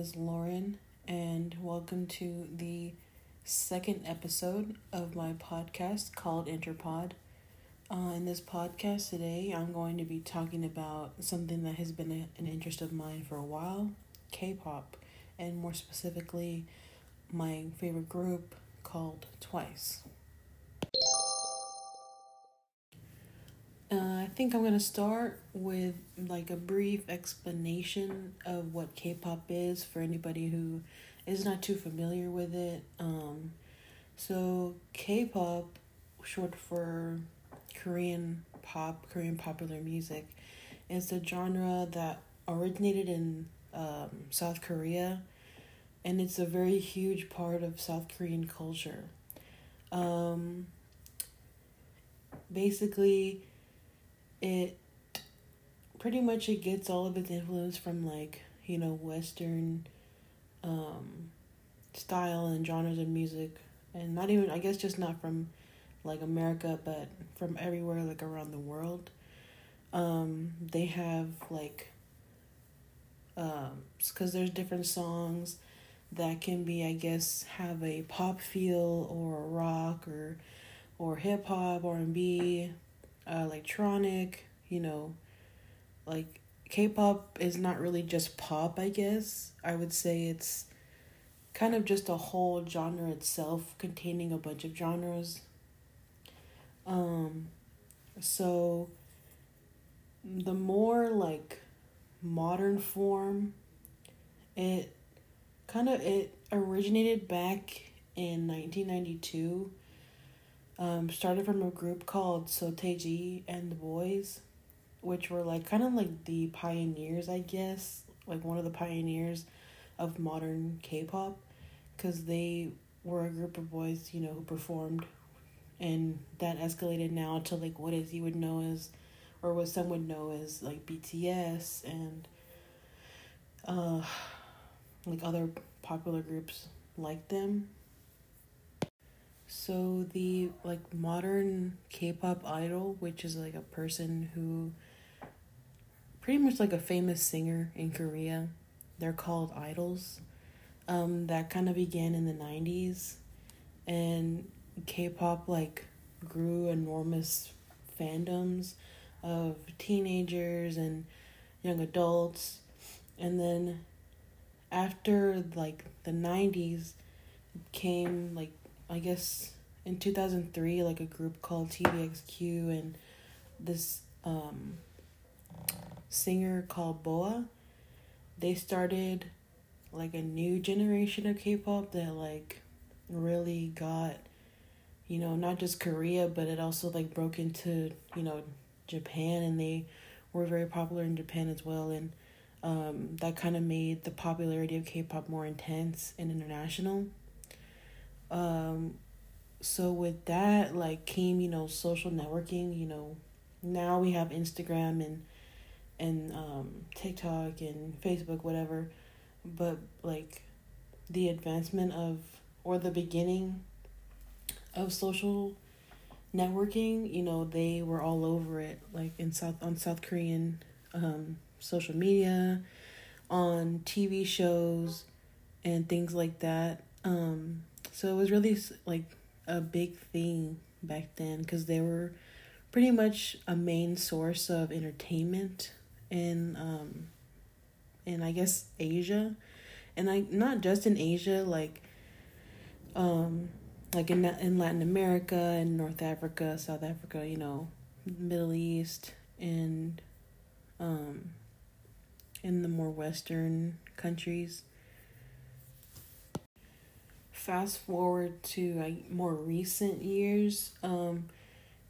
is Lauren, and welcome to the second episode of my podcast called Interpod. Uh, in this podcast today, I'm going to be talking about something that has been a, an interest of mine for a while K pop, and more specifically, my favorite group called Twice. Uh, I think I'm gonna start with like a brief explanation of what K-pop is for anybody who is not too familiar with it. Um, so K-pop, short for Korean pop, Korean popular music, is a genre that originated in um, South Korea, and it's a very huge part of South Korean culture. Um, basically it pretty much it gets all of its influence from like you know western um style and genres of music. And not even i guess just not from like america but from everywhere like around the world. Um they have like um because there's different songs that can be i guess have a pop feel or rock or or hip hop r&b electronic, you know, like K-pop is not really just pop, I guess. I would say it's kind of just a whole genre itself containing a bunch of genres. Um so the more like modern form it kind of it originated back in 1992 um, started from a group called Seo and the Boys, which were like kind of like the pioneers, I guess, like one of the pioneers of modern K-pop, because they were a group of boys, you know, who performed, and that escalated now to like what is you would know as, or what some would know as like BTS and, uh, like other popular groups like them so the like modern K-pop idol, which is like a person who pretty much like a famous singer in Korea. They're called idols. Um that kind of began in the 90s and K-pop like grew enormous fandoms of teenagers and young adults and then after like the 90s came like I guess in 2003 like a group called TVXQ and this um singer called BoA they started like a new generation of K-pop that like really got you know not just Korea but it also like broke into you know Japan and they were very popular in Japan as well and um, that kind of made the popularity of K-pop more intense and international um, so with that, like came, you know, social networking, you know, now we have Instagram and and um TikTok and Facebook, whatever. But like the advancement of or the beginning of social networking, you know, they were all over it, like in South on South Korean um social media, on TV shows and things like that. Um so it was really like a big thing back then because they were pretty much a main source of entertainment in um in I guess Asia. And I not just in Asia like um like in in Latin America and North Africa, South Africa, you know, Middle East and um in the more western countries fast forward to like more recent years, um,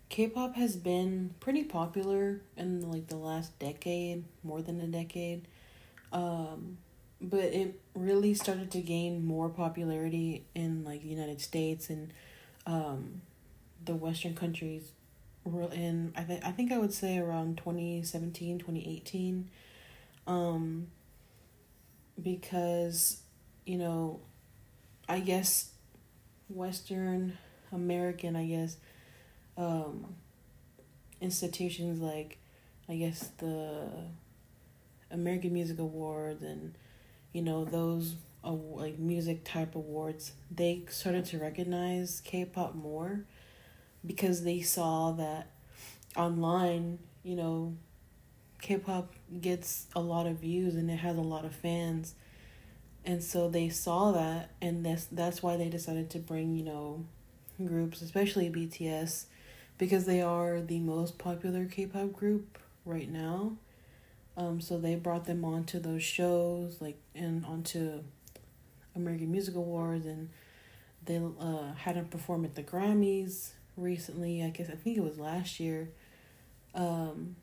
K-pop has been pretty popular in like the last decade, more than a decade. Um, but it really started to gain more popularity in like the United States and um, the Western countries. Real In I think I think I would say around 2017, 2018. Um, because you know I guess Western American, I guess, um, institutions like, I guess the American Music Awards and you know, those uh, like music type awards, they started to recognize K-pop more because they saw that online, you know, K-pop gets a lot of views and it has a lot of fans. And so they saw that and that's that's why they decided to bring, you know, groups, especially BTS because they are the most popular K-pop group right now. Um so they brought them onto those shows like and onto American Music Awards and they uh had them perform at the Grammys recently. I guess I think it was last year. Um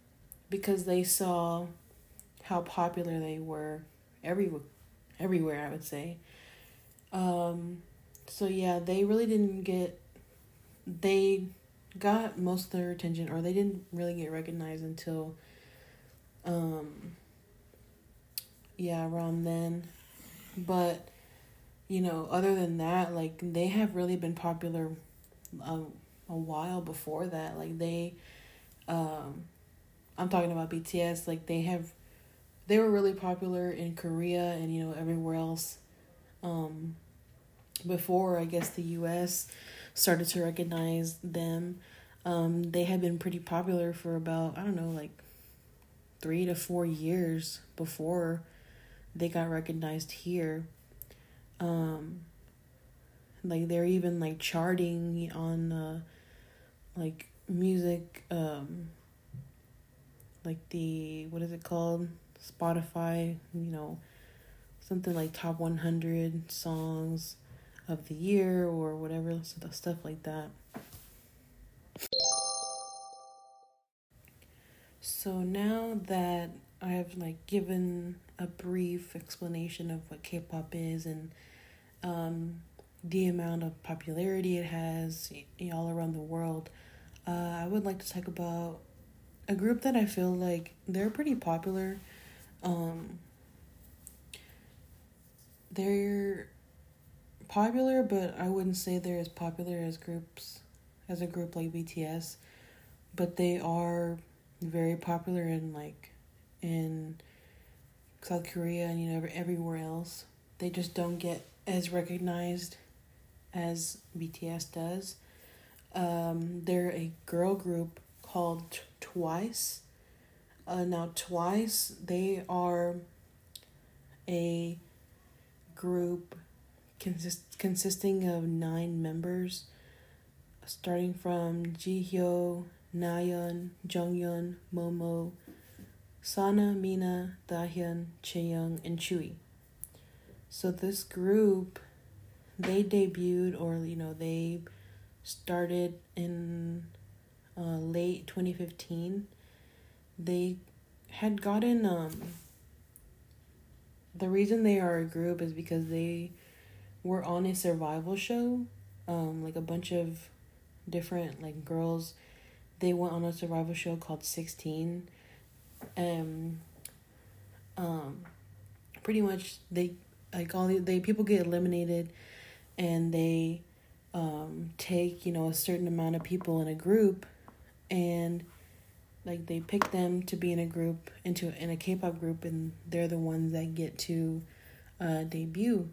because they saw how popular they were everywhere everywhere I would say. Um so yeah, they really didn't get they got most of their attention or they didn't really get recognized until um yeah, around then. But you know, other than that, like they have really been popular um a while before that. Like they um I'm talking about BTS, like they have they were really popular in Korea and you know everywhere else um before I guess the US started to recognize them. Um they had been pretty popular for about I don't know like 3 to 4 years before they got recognized here. Um like they're even like charting on uh like music um like the what is it called spotify you know something like top 100 songs of the year or whatever stuff like that so now that i have like given a brief explanation of what k-pop is and um, the amount of popularity it has all around the world uh, i would like to talk about a group that I feel like they're pretty popular. Um, they're popular, but I wouldn't say they're as popular as groups as a group like BTS, but they are very popular in like in South Korea and you know everywhere else. They just don't get as recognized as BTS does. Um, they're a girl group called Twice. Uh, now, Twice, they are a group consist- consisting of nine members, starting from Jihyo, Nayeon, Jeongyeon, Momo, Sana, Mina, Dahyun, Chaeyoung, and Tzuyu. So this group, they debuted or you know they started in uh, late 2015, they had gotten um the reason they are a group is because they were on a survival show um like a bunch of different like girls. They went on a survival show called 16 um um pretty much they like all the they people get eliminated and they um take you know a certain amount of people in a group and like they pick them to be in a group into in a K-pop group and they're the ones that get to uh debut.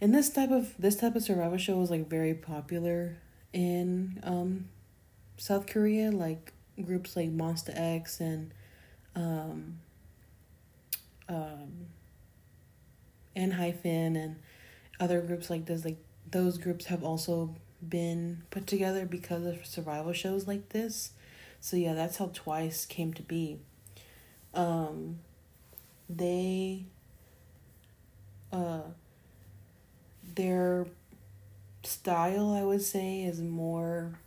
And this type of this type of survival show is like very popular in um South Korea like groups like Monsta X and um um ENHYPEN and other groups like this like those groups have also been put together because of survival shows like this. So yeah, that's how Twice came to be. Um they uh their style I would say is more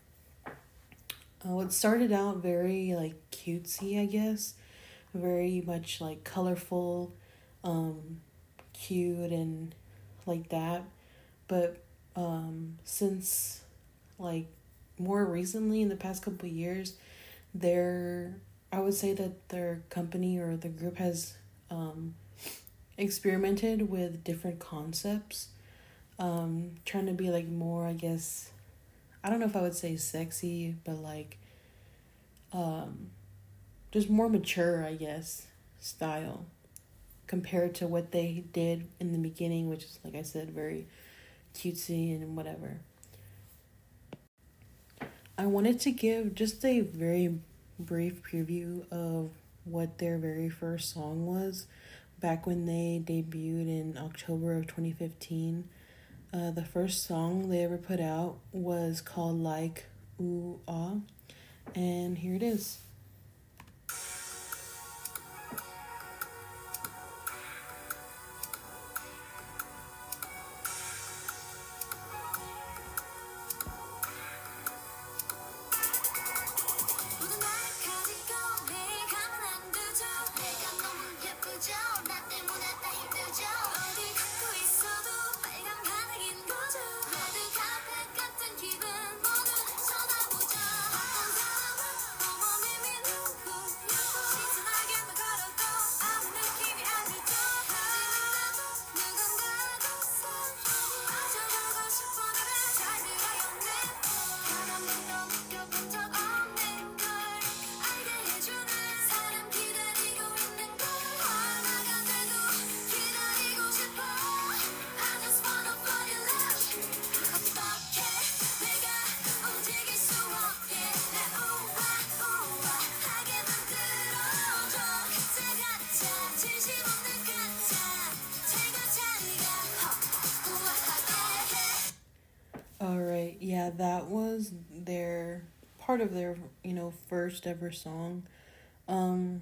uh, it started out very like cutesy, I guess. Very much like colorful, um, cute and like that. But um, since like more recently in the past couple years, their I would say that their company or the group has um, experimented with different concepts, um, trying to be like more, I guess, I don't know if I would say sexy, but like, um, just more mature, I guess, style. compared to what they did in the beginning, which is, like I said, very cutesy and whatever. I wanted to give just a very brief preview of what their very first song was back when they debuted in October of 2015. Uh, the first song they ever put out was called Like Ooh Ah, and here it is. That was their part of their, you know, first ever song. Um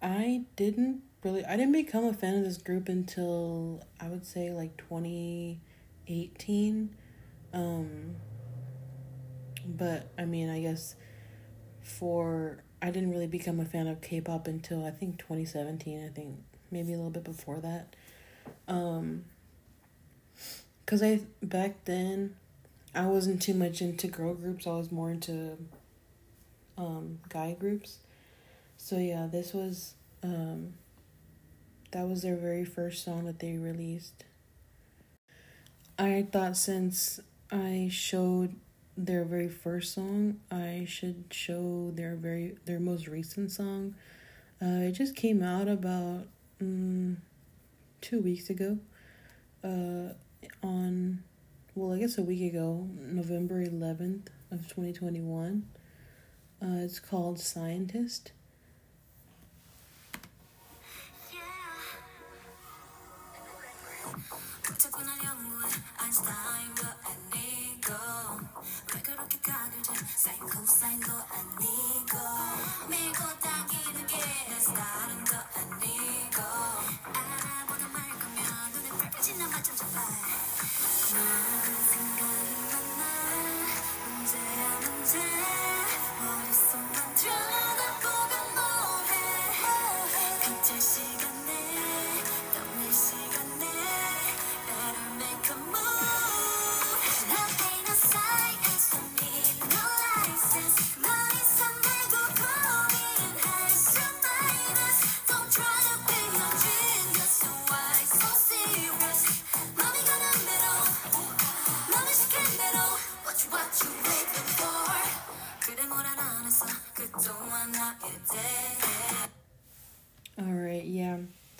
I didn't really I didn't become a fan of this group until I would say like 2018. Um but I mean, I guess for I didn't really become a fan of K-pop until I think 2017, I think maybe a little bit before that. Um cuz I back then I wasn't too much into girl groups. I was more into um, guy groups. So yeah, this was um, that was their very first song that they released. I thought since I showed their very first song, I should show their very their most recent song. Uh, it just came out about um, two weeks ago. Uh, on well, I guess a week ago, November 11th of 2021. Uh, it's called Scientist. 생각이 많아 문제야 언제? 머릿속만 들어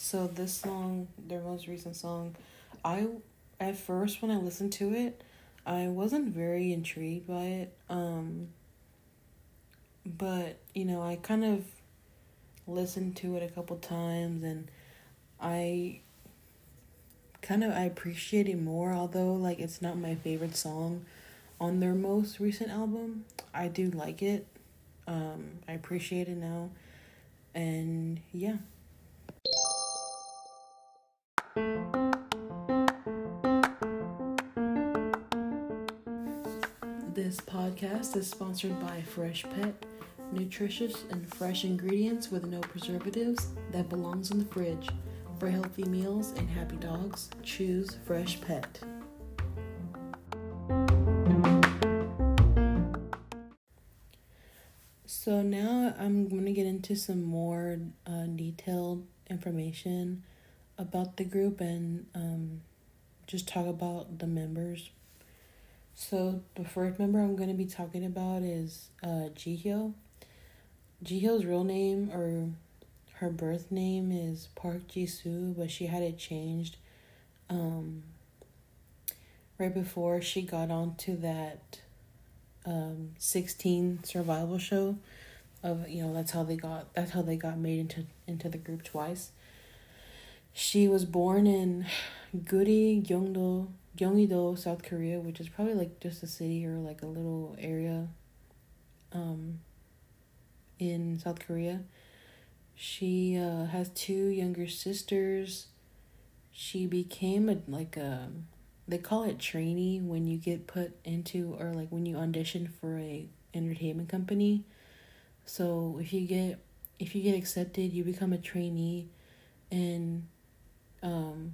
So this song, their most recent song, I at first when I listened to it, I wasn't very intrigued by it. Um but, you know, I kind of listened to it a couple times and I kind of I appreciate it more although like it's not my favorite song on their most recent album. I do like it. Um I appreciate it now. And yeah. This podcast is sponsored by Freshpet, nutritious and fresh ingredients with no preservatives that belongs in the fridge. For healthy meals and happy dogs, choose Freshpet. So now I'm going to get into some more uh, detailed information about the group and um, just talk about the members. So the first member I'm going to be talking about is uh, Jihyo. Jihyo's real name or her birth name is Park Jisoo, but she had it changed um, right before she got onto that um, 16 survival show of you know that's how they got that's how they got made into into the group twice. She was born in Guri Gyeongdo Gyeonggi-do South Korea which is probably like just a city or like a little area um in South Korea. She uh, has two younger sisters. She became a like a they call it trainee when you get put into or like when you audition for a entertainment company. So if you get if you get accepted you become a trainee and um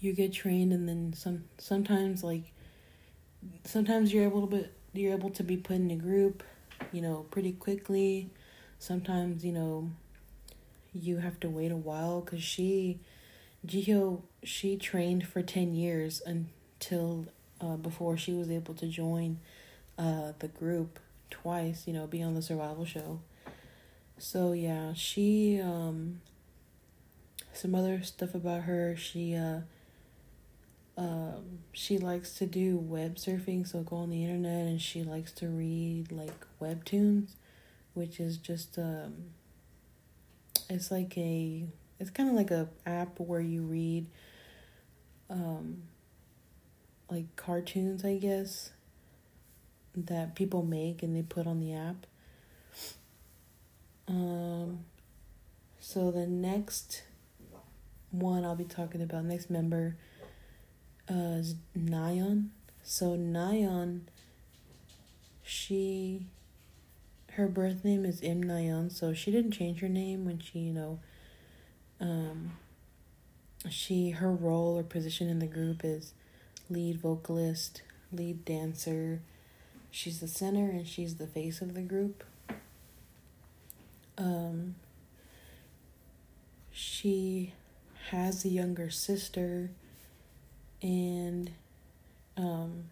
you get trained and then some sometimes like sometimes you're able to be you're able to be put in a group you know pretty quickly. Sometimes you know you have to wait a while because she Jihyo she trained for 10 years until uh, before she was able to join uh, the group twice, you know, be on the survival show. So yeah, she um some other stuff about her, she uh um she likes to do web surfing, so go on the internet and she likes to read like webtoons, which is just um it's like a it's kind of like a app where you read um like cartoons i guess that people make and they put on the app. Um so the next one i'll be talking about next member uh is nayeon so nayeon she her birth name is Im Nayeon, so she didn't change her name when she, you know, um, she her role or position in the group is lead vocalist, lead dancer. She's the center and she's the face of the group. Um, she has a younger sister and um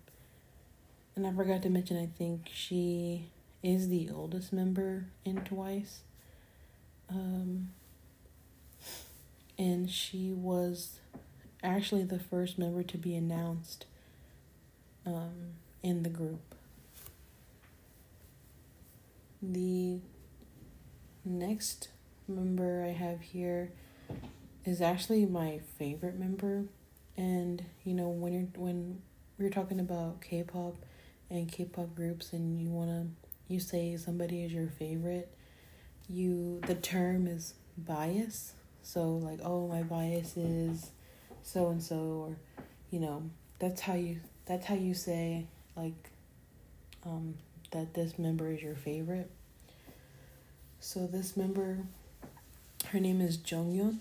and I forgot to mention I think she is the oldest member in Twice. Um and she was actually the first member to be announced um, in the group. The next member I have here is actually my favorite member, and you know when you're when we're talking about K-pop and K-pop groups, and you wanna you say somebody is your favorite, you the term is bias so like, oh, my bias is so and so, or you know, that's how you that's how you say like um, that this member is your favorite. So this member, her name is Jeongyeon.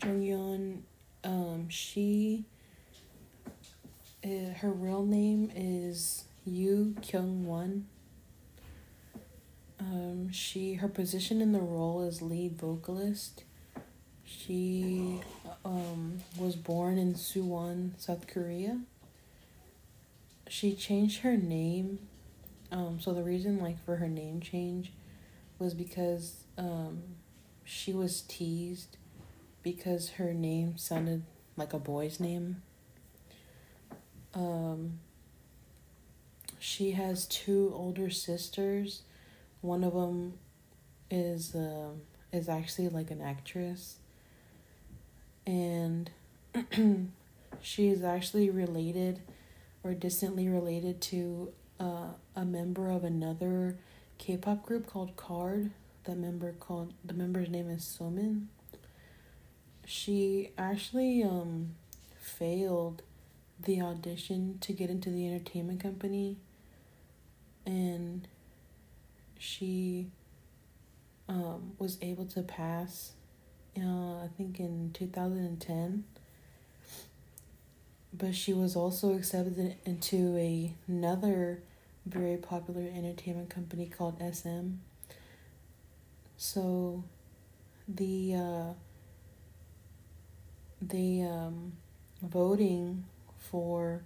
Jeongyeon, um, she, uh, her real name is Yu Kyung Won. Um, she her position in the role is lead vocalist. She um, was born in Suwon, South Korea. She changed her name. Um, so the reason like for her name change was because um, she was teased because her name sounded like a boy's name. Um, she has two older sisters one of them is uh, is actually like an actress, and she is actually related or distantly related to uh, a member of another K-pop group called KARD. The member called the member's name is Somin. She actually um failed the audition to get into the entertainment company and she um, was able to pass, uh, I think in 2010. But she was also accepted into a, another very popular entertainment company called SM. So the uh, the um, voting for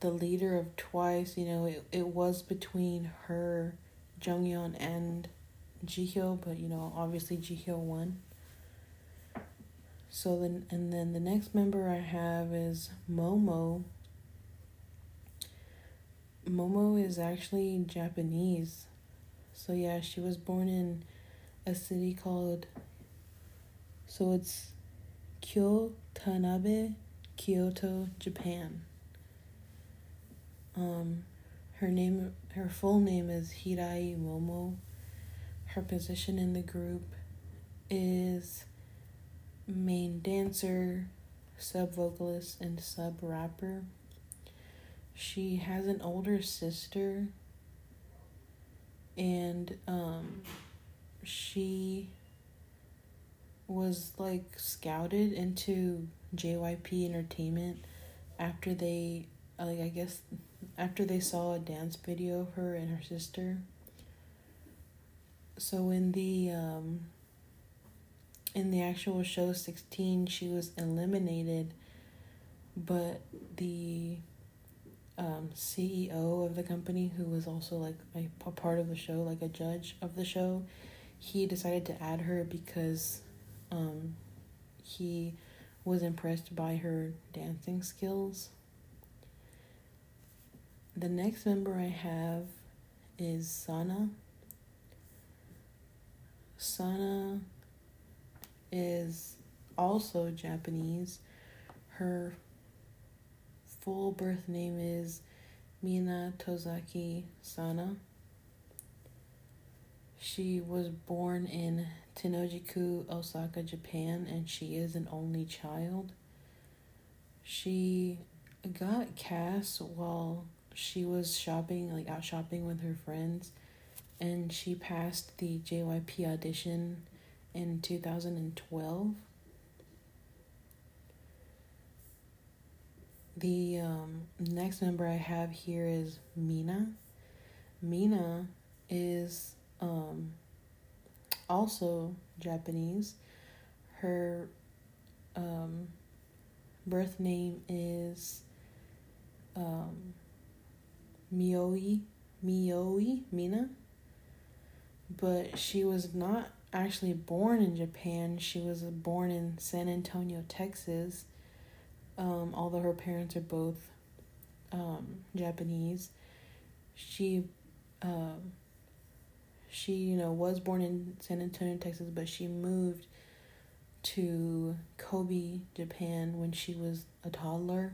the leader of Twice, you know, it, it was between her Jeongyeon and Jihyo, but you know, obviously Jihyo won. So then, and then the next member I have is Momo. Momo is actually Japanese. So yeah, she was born in a city called so it's Kyo Tanabe, Kyoto, Japan. Um her name her full name is Hirai Momo. Her position in the group is main dancer, sub vocalist, and sub rapper. She has an older sister, and um, she was like scouted into JYP Entertainment after they, like, I guess, after they saw a dance video of her and her sister. So in the um, in the actual show 16 she was eliminated but the um, ceo of the company who was also like a, a part of the show like a judge of the show he decided to add her because um, he was impressed by her dancing skills the next member i have is sana sana is also Japanese. Her full birth name is Minatozaki Sana. She was born in Tennoji-ku, Osaka, Japan, and she is an only child. She got cast while she was shopping, like out shopping with her friends, and she passed the JYP audition in 2012. The um, next member I have here is Mina. Mina is um, also Japanese. Her um, birth name is um, Myoui, Myoui, Mina. But she was not actually born in Japan. She was born in San Antonio, Texas. Um, although her parents are both um, Japanese, she uh, she you know was born in San Antonio, Texas, but she moved to Kobe, Japan when she was a toddler.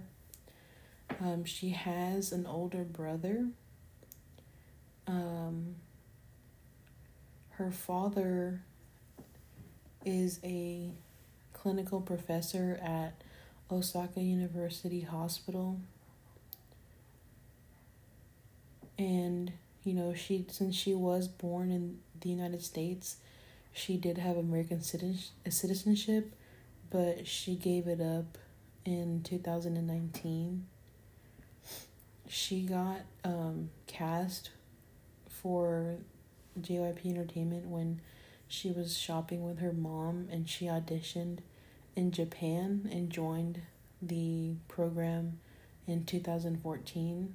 Um, she has an older brother. Um, her father is a clinical professor at Osaka University Hospital. And, you know, she since she was born in the United States, she did have American citizenship, but she gave it up in 2019. She got um, cast for JYP Entertainment when she was shopping with her mom and she auditioned in Japan and joined the program in 2014.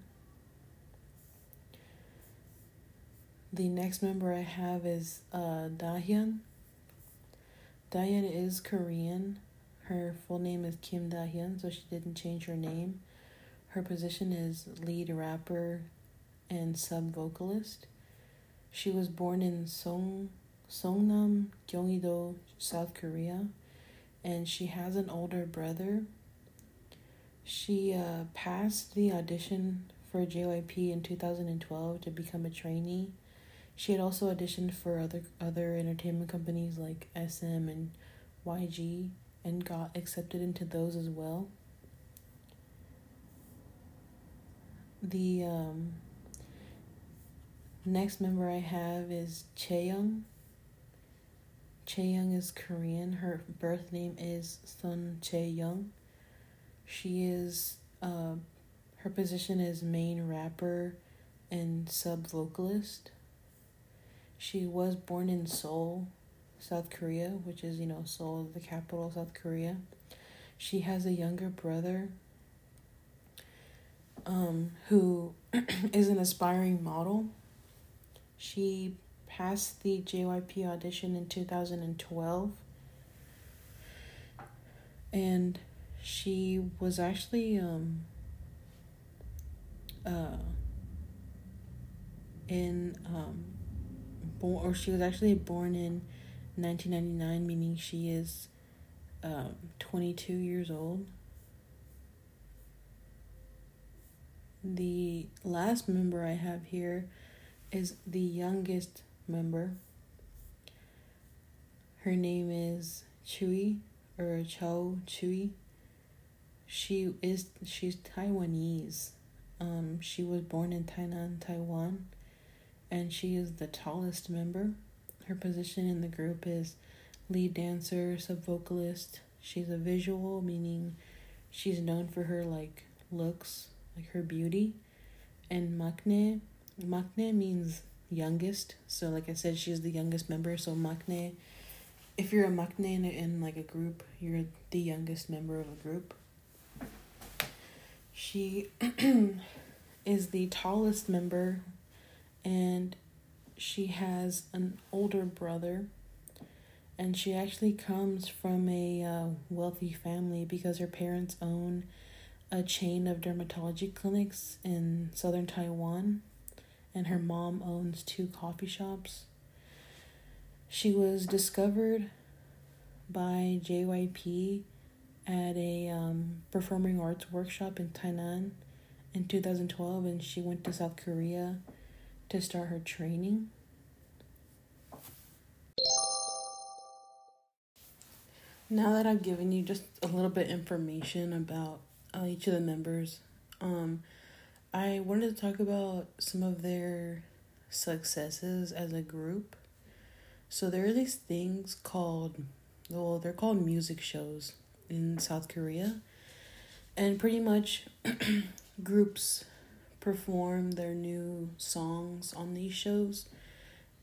The next member I have is uh, Dahyun. Dahyun is Korean. Her full name is Kim Dahyun, so she didn't change her name. Her position is lead rapper and sub vocalist. She was born in Song Songnam, Gyeonggi-do, South Korea, and she has an older brother. She uh, passed the audition for JYP in 2012 to become a trainee. She had also auditioned for other other entertainment companies like SM and YG and got accepted into those as well. The um, Next member I have is Chaeyoung. Chaeyoung is Korean. Her birth name is Son Chaeyoung. She is uh, her position is main rapper and sub vocalist. She was born in Seoul, South Korea, which is, you know, Seoul, the capital of South Korea. She has a younger brother um, who is an aspiring model she passed the JYP audition in 2012. And she was actually um uh in um born or she was actually born in 1999 meaning she is um 22 years old the last member i have here is the youngest member her name is tzuyu or Chou Tzuyu. She is she's Taiwanese. Um, she was born in Tainan, Taiwan, and she is the tallest member. Her position in the group is lead dancer, sub vocalist. She's a visual, meaning she's known for her like looks, like her beauty. And Maknae, Maknae means youngest. So like I said, she's the youngest member. So Maknae, if you're a Maknae in, in like a group, you're the youngest member of a group. She is the tallest member and she has an older brother and she actually comes from a uh, wealthy family because her parents own a chain of dermatology clinics in southern Taiwan and her mom owns two coffee shops she was discovered by JYP at a um, performing arts workshop in Tainan in 2012, and she went to South Korea to start her training. Now that I've given you just a little bit information about uh, each of the members, um, I wanted to talk about some of their successes as a group. So there are these things called, well, they're called music shows in South Korea. And pretty much groups perform their new songs on these shows.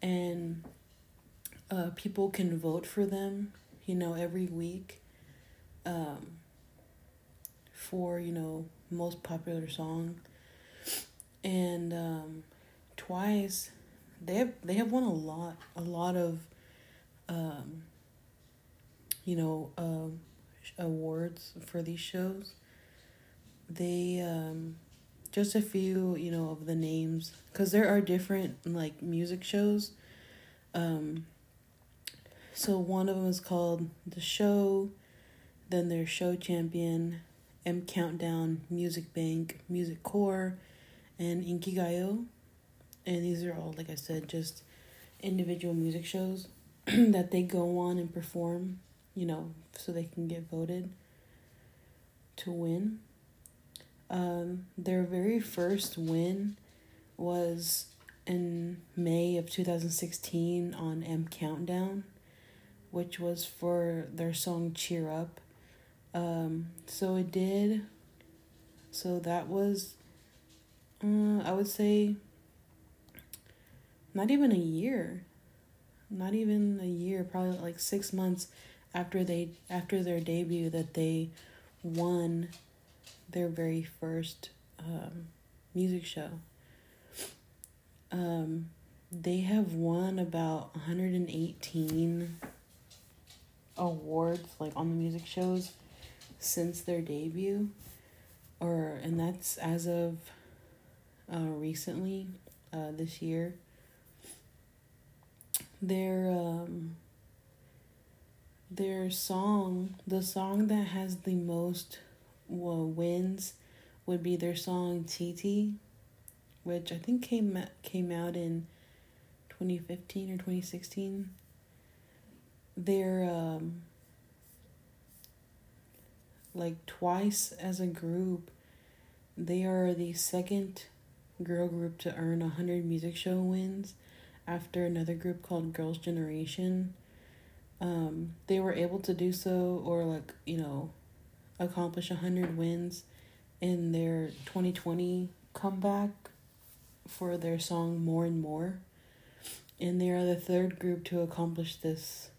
And uh, people can vote for them, you know, every week um, for, you know, most popular song. And um, twice they have they have won a lot a lot of um you know um awards for these shows they um just a few you know of the names because there are different like music shows um so one of them is called the show then there's show champion m countdown music bank music core and inkigayo and these are all like I said just individual music shows that they go on and perform, you know, so they can get voted to win. Um, their very first win was in May of 2016 on M Countdown, which was for their song Cheer Up. Um, so it did, so that was, uh, I would say, not even a year. Not even a year probably like six months after they after their debut that they won their very first um, music show. Um, they have won about 118 awards like on the music shows since their debut or and that's as of uh, recently uh, this year their um their song, the song that has the most well, wins would be their song TT, which I think came came out in 2015 or 2016. They're um like twice as a group. They are the second girl group to earn 100 music show wins after another group called Girls' Generation. Um, they were able to do so or like, you know, accomplish 100 wins in their 2020 comeback for their song More and More. And they are the third group to accomplish this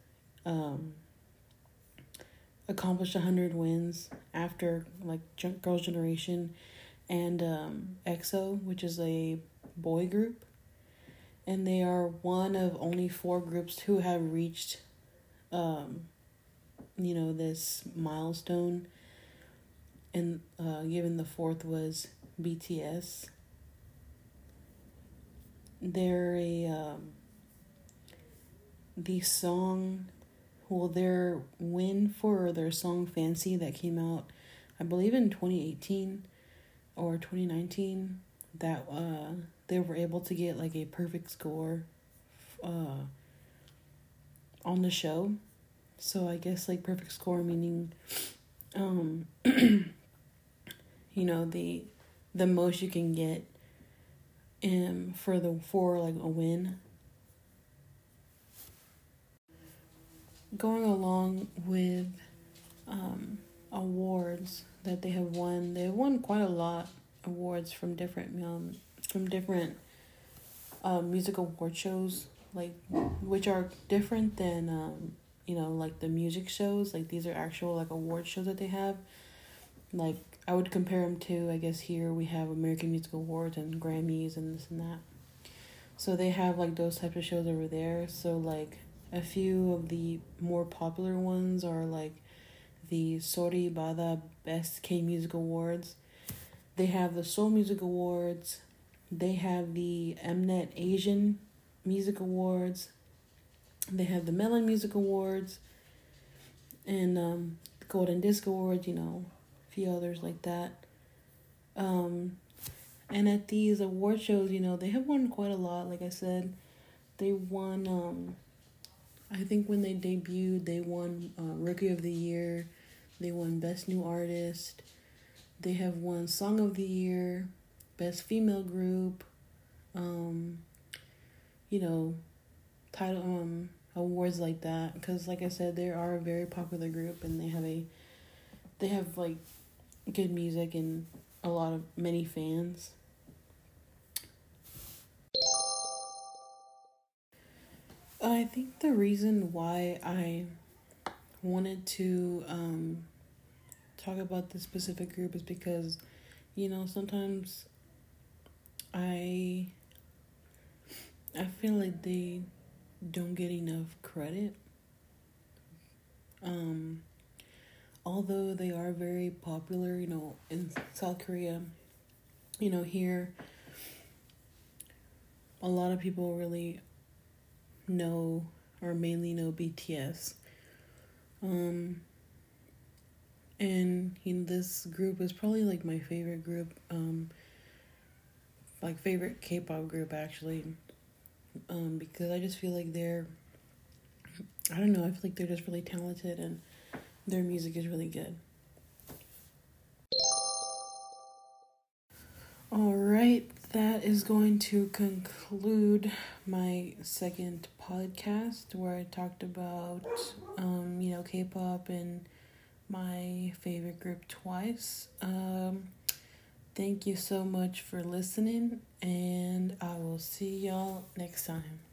um accomplish 100 wins after like Girls' Generation and um EXO, which is a boy group and they are one of only four groups who have reached, um, you know, this milestone. And uh, given the fourth was BTS. They're a um, the song, well, their win for their song "Fancy" that came out, I believe in twenty eighteen, or twenty nineteen. That uh they were able to get like a perfect score uh, on the show. So I guess like perfect score meaning um you know the the most you can get um for the for like a win. Going along with um awards that they have won, they have won quite a lot awards from different um from different um, music award shows, like which are different than um, you know like the music shows. Like these are actual like award shows that they have. Like I would compare them to I guess here we have American Music Awards and Grammys and this and that. So they have like those types of shows over there. So like a few of the more popular ones are like the Soribada Best K Music Awards. They have the Seoul Music Awards, they have the Mnet Asian Music Awards. They have the Melon Music Awards and um, the Golden Disc Awards, you know, a few others like that. Um, and at these award shows, you know, they have won quite a lot. Like I said, they won, um, I think when they debuted, they won uh, Rookie of the Year, they won Best New Artist, they have won Song of the Year, best female group, um, you know, title um awards like that. Because like I said, they are a very popular group and they have a, they have like, good music and a lot of many fans. I think the reason why I wanted to um, talk about this specific group is because, you know, sometimes I I feel like they don't get enough credit. Um although they are very popular, you know, in South Korea, you know, here a lot of people really know or mainly know BTS. Um and you know, this group is probably like my favorite group. Um like favorite K-pop group actually, um, because I just feel like they're, I don't know, I feel like they're just really talented and their music is really good. All right, that is going to conclude my second podcast where I talked about, um, you know, K-pop and my favorite group TWICE. Um, Thank you so much for listening, and I will see y'all next time.